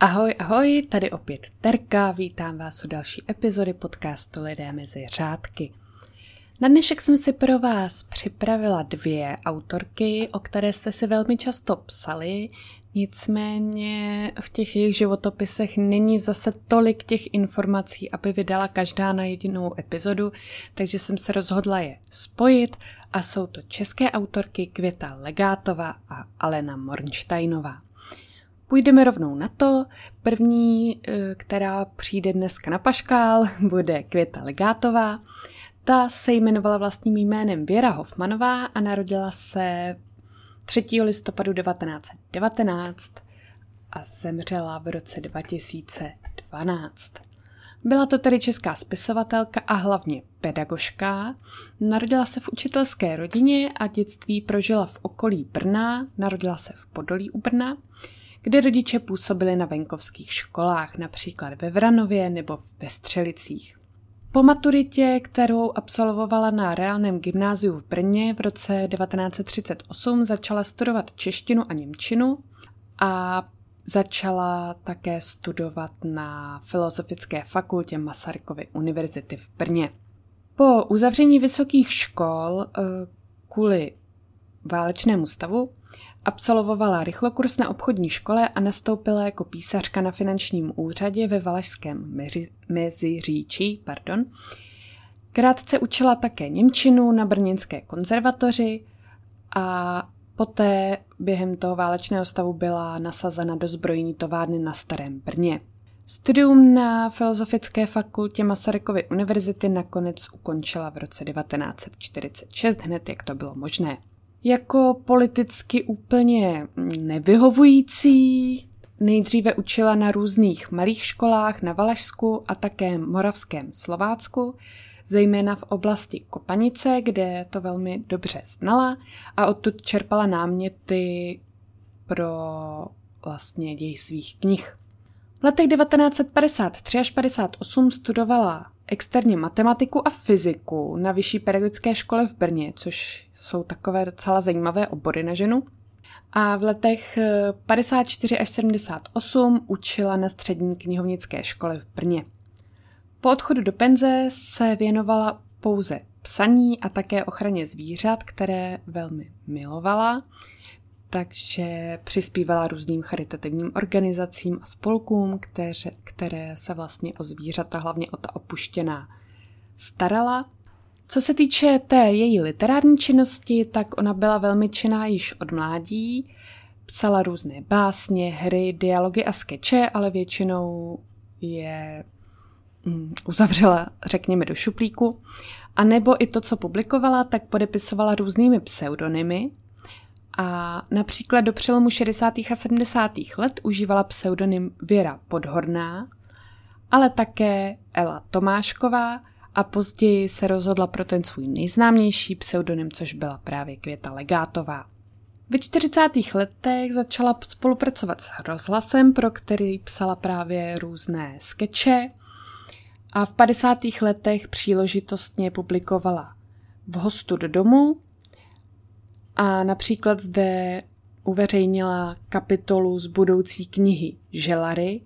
Ahoj, ahoj, tady opět Terka, vítám vás u další epizody podcastu Lidé mezi řádky. Na dnešek jsem si pro vás připravila dvě autorky, o které jste si velmi často psali, nicméně v těch jejich životopisech není zase tolik těch informací, aby vydala každá na jedinou epizodu, takže jsem se rozhodla je spojit a jsou to české autorky Květa Legátová a Alena Mornsteinová. Půjdeme rovnou na to. První, eh, která přijde dneska na paškál, bude Květa Legátová. Ta se jmenovala vlastním jménem Věra Hofmanová a narodila se 3. listopadu 1919 a zemřela v roce 2012. Byla to tedy česká spisovatelka a hlavně pedagožka. Narodila se v učitelské rodině a dětství prožila v okolí Brna, narodila se v Podolí u Brna kde rodiče působili na venkovských školách, například ve Vranově nebo ve Střelicích. Po maturitě, kterou absolvovala na reálném gymnáziu v Brně v roce 1938, začala studovat češtinu a němčinu a začala také studovat na Filozofické fakultě Masarykovy univerzity v Brně. Po uzavření vysokých škol eh, kvůli válečnému stavu Absolvovala rychlokurs na obchodní škole a nastoupila jako písařka na finančním úřadě ve Valašském Meziříčí. Pardon. Krátce učila také Němčinu na Brněnské konzervatoři a poté během toho válečného stavu byla nasazena do zbrojní továrny na Starém Brně. Studium na Filozofické fakultě Masarykovy univerzity nakonec ukončila v roce 1946, hned jak to bylo možné jako politicky úplně nevyhovující. Nejdříve učila na různých malých školách na Valašsku a také Moravském Slovácku, zejména v oblasti Kopanice, kde to velmi dobře znala a odtud čerpala náměty pro vlastně děj svých knih. V letech 1953 až 58 studovala externě matematiku a fyziku na Vyšší pedagogické škole v Brně, což jsou takové docela zajímavé obory na ženu. A v letech 54 eh, až 78 učila na střední knihovnické škole v Brně. Po odchodu do penze se věnovala pouze psaní a také ochraně zvířat, které velmi milovala takže přispívala různým charitativním organizacím a spolkům, které, které se vlastně o zvířata, hlavně o ta opuštěná, starala. Co se týče té její literární činnosti, tak ona byla velmi činná již od mládí, psala různé básně, hry, dialogy a skeče, ale většinou je mm, uzavřela, řekněme, do šuplíku. A nebo i to, co publikovala, tak podepisovala různými pseudonymy, a například do přelomu 60. a 70. let užívala pseudonym Věra Podhorná, ale také Ela Tomášková a později se rozhodla pro ten svůj nejznámější pseudonym, což byla právě Květa Legátová. Ve 40. letech začala spolupracovat s rozhlasem, pro který psala právě různé skeče a v 50. letech příležitostně publikovala v hostu do domu, a například zde uveřejnila kapitolu z budoucí knihy Želary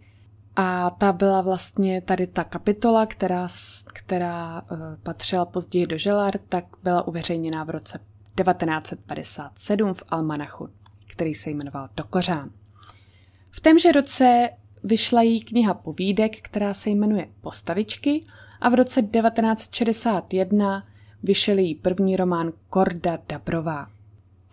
a ta byla vlastně tady ta kapitola, která, která uh, patřila později do Želar, tak byla uveřejněná v roce 1957 v Almanachu, který se jmenoval Tokořán. V témže roce vyšla jí kniha povídek, která se jmenuje Postavičky a v roce 1961 vyšel její první román Korda Dabrová.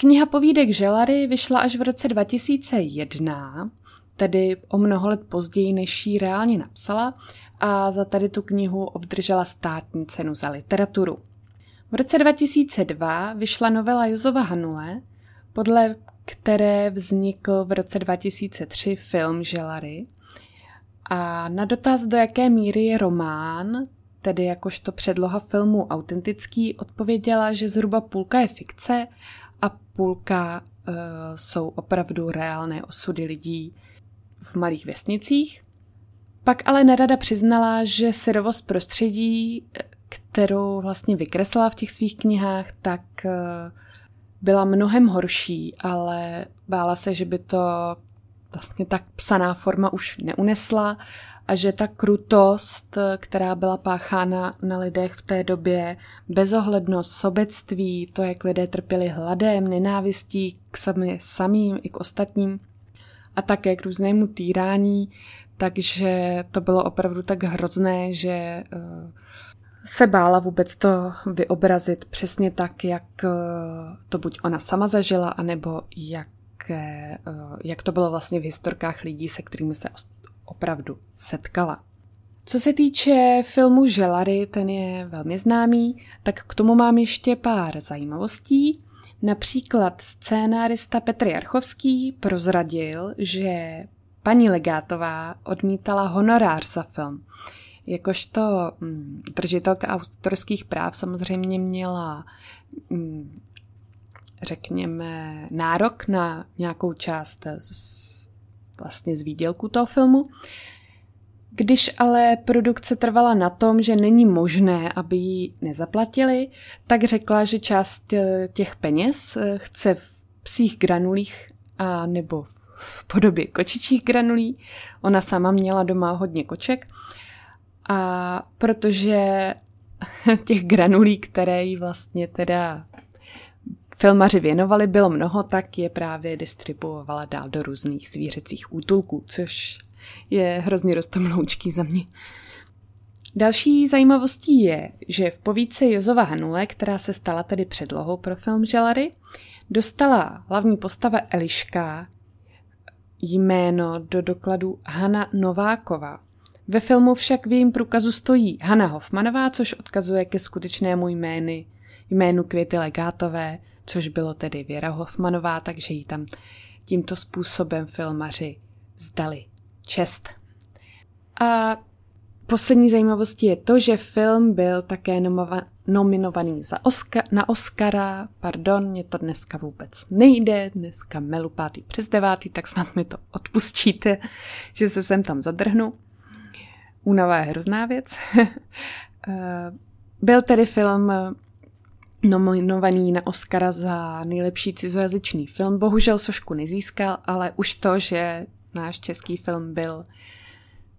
Kniha povídek Želary vyšla až v roce 2001, tedy o mnoho let později, než ji reálně napsala a za tady tu knihu obdržela státní cenu za literaturu. V roce 2002 vyšla novela Jozova Hanule, podle které vznikl v roce 2003 film Želary. A na dotaz, do jaké míry je román, tedy jakožto předloha filmu autentický, odpověděla, že zhruba půlka je fikce půlka uh, jsou opravdu reálné osudy lidí v malých vesnicích. Pak ale nerada přiznala, že syrovost prostředí, kterou vlastně vykreslila v těch svých knihách, tak uh, byla mnohem horší, ale bála se, že by to vlastně ta psaná forma už neunesla a že ta krutost, která byla páchána na lidech v té době, bezohlednost, sobectví, to, jak lidé trpěli hladem, nenávistí k sami, samým i k ostatním a také k různému týrání, takže to bylo opravdu tak hrozné, že eh, se bála vůbec to vyobrazit přesně tak, jak eh, to buď ona sama zažila, anebo jak, eh, jak to bylo vlastně v historkách lidí, se kterými se opravdu setkala. Co se týče filmu Želary, ten je velmi známý, tak k tomu mám ještě pár zajímavostí. Například scénárista Petr Jarchovský prozradil, že paní Legátová odmítala honorář za film. Jakožto mm, držitelka autorských práv samozřejmě měla, mm, řekněme, nárok na nějakou část z, vlastně z výdělku toho filmu. Když ale produkce trvala na tom, že není možné, aby ji nezaplatili, tak řekla, že část eh, těch peněz eh, chce v psích granulích a nebo v podobě kočičích granulí. Ona sama měla doma hodně koček a protože těch granulí, které jí vlastně teda filmaři věnovali, bylo mnoho, tak je právě distribuovala dál do různých zvířecích útulků, což je hrozně roztomloučký za mě. Další zajímavostí je, že v povídce Jozova Hanule, která se stala tedy předlohou pro film Želary, dostala hlavní postava Eliška jméno do dokladu Hana Nováková. Ve filmu však v jejím průkazu stojí Hanna Hoffmanová, což odkazuje ke skutečnému jmény, jménu Květy Legátové, což bylo tedy Věra Hoffmanová, takže ji tam tímto způsobem filmaři vzdali čest. A poslední zajímavostí je to, že film byl také nominovaný za Oscar, na Oscara. Pardon, mě to dneska vůbec nejde, dneska melu pátý přes devátý, tak snad mi to odpustíte, že se sem tam zadrhnu. Únava je hrozná věc. Eh, byl tedy film nominovaný na Oscara za nejlepší cizojazyčný film. Bohužel Sošku nezískal, ale už to, že náš český film byl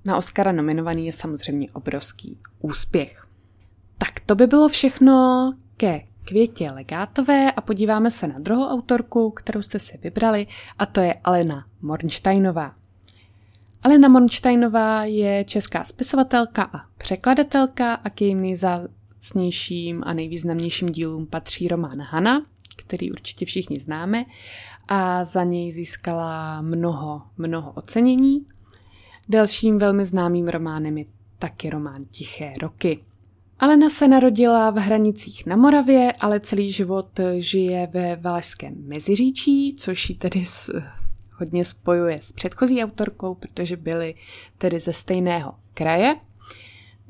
na Oscara nominovaný, je samozřejmě obrovský úspěch. Tak to by bylo všechno ke Květě Legátové a podíváme se na druhou autorku, kterou jste si vybrali, a to je Alena Mornsteinová. Alena Mornsteinová je česká spisovatelka a překladatelka a k jejím nejzácnějším a nejvýznamnějším dílům patří román Hana, který určitě všichni známe a za něj získala mnoho, mnoho ocenění. Dalším velmi známým románem je taky román Tiché roky. Alena se narodila v hranicích na Moravě, ale celý život žije ve Valašském Meziříčí, což ji tedy s, hodně spojuje s předchozí autorkou, protože byly tedy ze stejného kraje.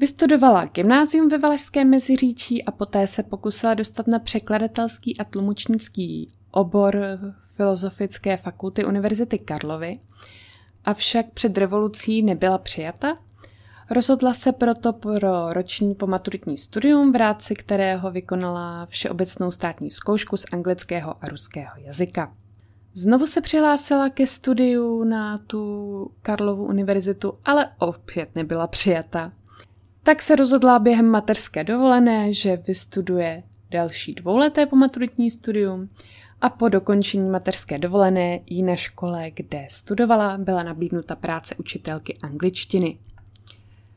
Vystudovala gymnázium ve Valašském Meziříčí a poté se pokusila dostat na překladatelský a tlumočnický obor Filozofické fakulty Univerzity Karlovy, avšak před revolucí nebyla přijata. Rozhodla se proto pro roční pomaturitní studium, v rámci kterého vykonala všeobecnou státní zkoušku z anglického a ruského jazyka. Znovu se přihlásila ke studiu na tu Karlovu univerzitu, ale opět nebyla přijata. Tak se rozhodla během materské dovolené, že vystuduje další dvouleté pomaturitní studium a po dokončení mateřské dovolené jí na škole, kde studovala, byla nabídnuta práce učitelky angličtiny.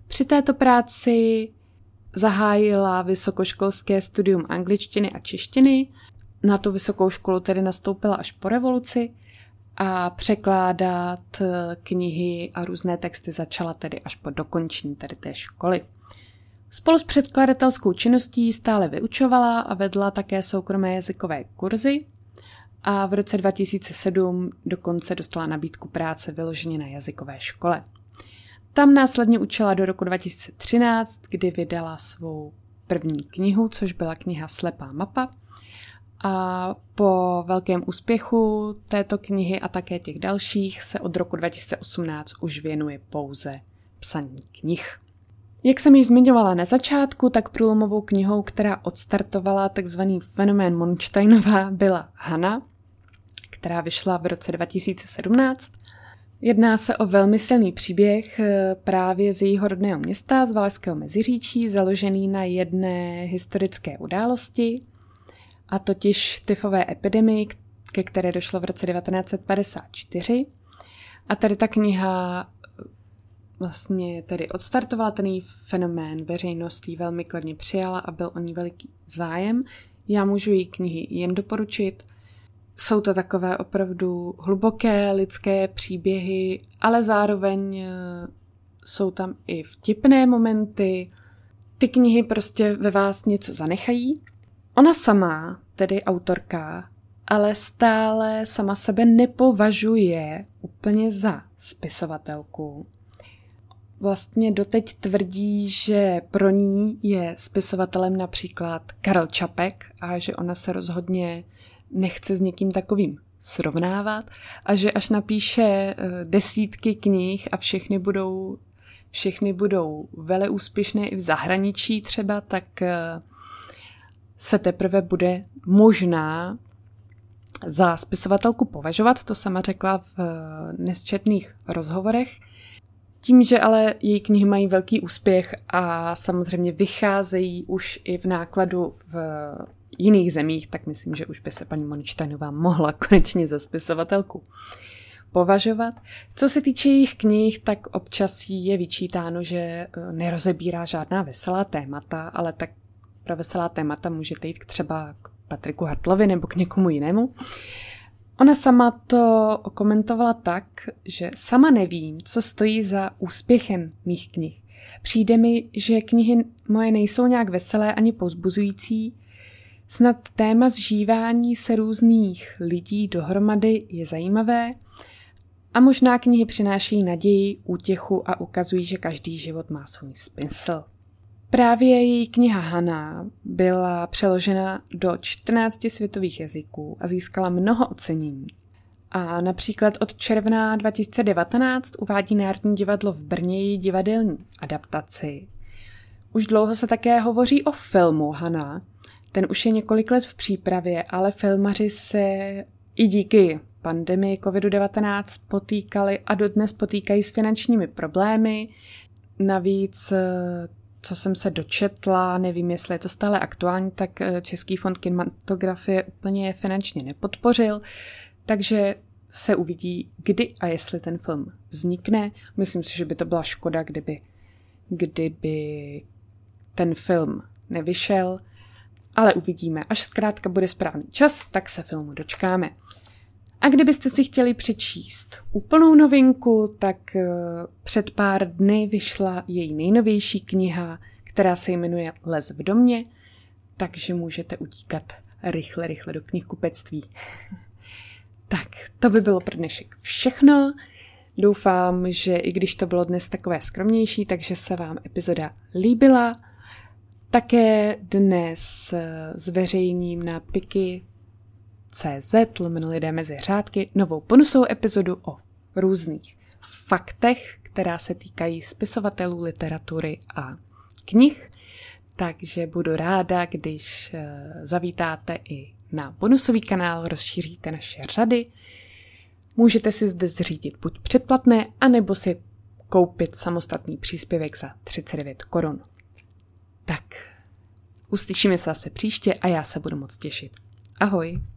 Při této práci zahájila vysokoškolské studium angličtiny a češtiny. Na tu vysokou školu tedy nastoupila až po revoluci a překládat knihy a různé texty začala tedy až po dokončení tedy té školy. Spolu s předkladatelskou činností stále vyučovala a vedla také soukromé jazykové kurzy a v roce 2007 dokonce dostala nabídku práce vyloženě na jazykové škole. Tam následně učila do roku 2013, kdy vydala svou první knihu, což byla kniha Slepá mapa. A po velkém úspěchu této knihy a také těch dalších se od roku 2018 už věnuje pouze psaní knih. Jak jsem již zmiňovala na začátku, tak průlomovou knihou, která odstartovala tzv. fenomén Monsteinová, byla Hana, která vyšla v roce 2017. Jedná se o velmi silný příběh eh, právě z jejího rodného města, z Valašského Meziříčí, založený na jedné historické události, a totiž tyfové epidemii, ke které došlo v roce 1954. A tady ta kniha vlastně tedy odstartovala ten fenomén, veřejnost ji velmi kladně přijala a byl o ní veliký zájem. Já můžu jí knihy jen doporučit. Jsou to takové opravdu hluboké lidské příběhy, ale zároveň eh, jsou tam i vtipné momenty. Ty knihy prostě ve vás něco zanechají. Ona sama, tedy autorka, ale stále sama sebe nepovažuje úplně za spisovatelku. Vlastně doteď tvrdí, že pro ní je spisovatelem například Karel Čapek a že ona se rozhodně nechce s někým takovým srovnávat a že až napíše eh, desítky knih a všechny budou, všechny budou vele úspěšné i v zahraničí třeba, tak eh, se teprve bude možná za spisovatelku považovat, to sama řekla v eh, nesčetných rozhovorech. Tím, že ale její knihy mají velký úspěch a samozřejmě vycházejí už i v nákladu v jiných zemích, tak myslím, že už by se paní Moničtajnová mohla konečně za spisovatelku považovat. Co se týče jejich knih, tak občas jí je vyčítáno, že eh, nerozebírá žádná veselá témata, ale tak pro veselá témata můžete jít třeba k Patriku Hartlovi nebo k někomu jinému. Ona sama to komentovala tak, že sama nevím, co stojí za úspěchem mých knih. Přijde mi, že knihy moje nejsou nějak veselé ani pozbuzující, Snad téma zžívání se různých lidí dohromady je zajímavé a možná knihy přináší naději, útěchu a ukazují, že každý život má svůj smysl. Právě její kniha Hana byla přeložena do 14 světových jazyků a získala mnoho ocenění. A například od června 2019 uvádí Národní divadlo v Brně její divadelní adaptaci. Už dlouho se také hovoří o filmu Hana, ten už je několik let v přípravě, ale filmaři se i díky pandemii COVID-19 potýkali a dodnes potýkají s finančními problémy. Navíc, co jsem se dočetla, nevím, jestli je to stále aktuální, tak Český fond kinematografie úplně finančně nepodpořil, takže se uvidí, kdy a jestli ten film vznikne. Myslím si, že by to byla škoda, kdyby, kdyby ten film nevyšel ale uvidíme. Až zkrátka bude správný čas, tak se filmu dočkáme. A kdybyste si chtěli přečíst úplnou novinku, tak eh, před pár dny vyšla její nejnovější kniha, která se jmenuje Les v domě, takže můžete utíkat rychle, rychle do knihkupectví. tak, to by bylo pro dnešek všechno. Doufám, že i když to bylo dnes takové skromnější, takže se vám epizoda líbila. Také dnes eh, zveřejním na Piky CZ, lomeno lidé mezi řádky, novou bonusovou epizodu o různých faktech, která se týkají spisovatelů literatury a knih. Takže budu ráda, když eh, zavítáte i na bonusový kanál, rozšíříte naše řady. Můžete si zde zřídit buď předplatné, anebo si koupit samostatný příspěvek za 39 korun. Tak, uslyšíme se zase příště a já se budu moc těšit. Ahoj!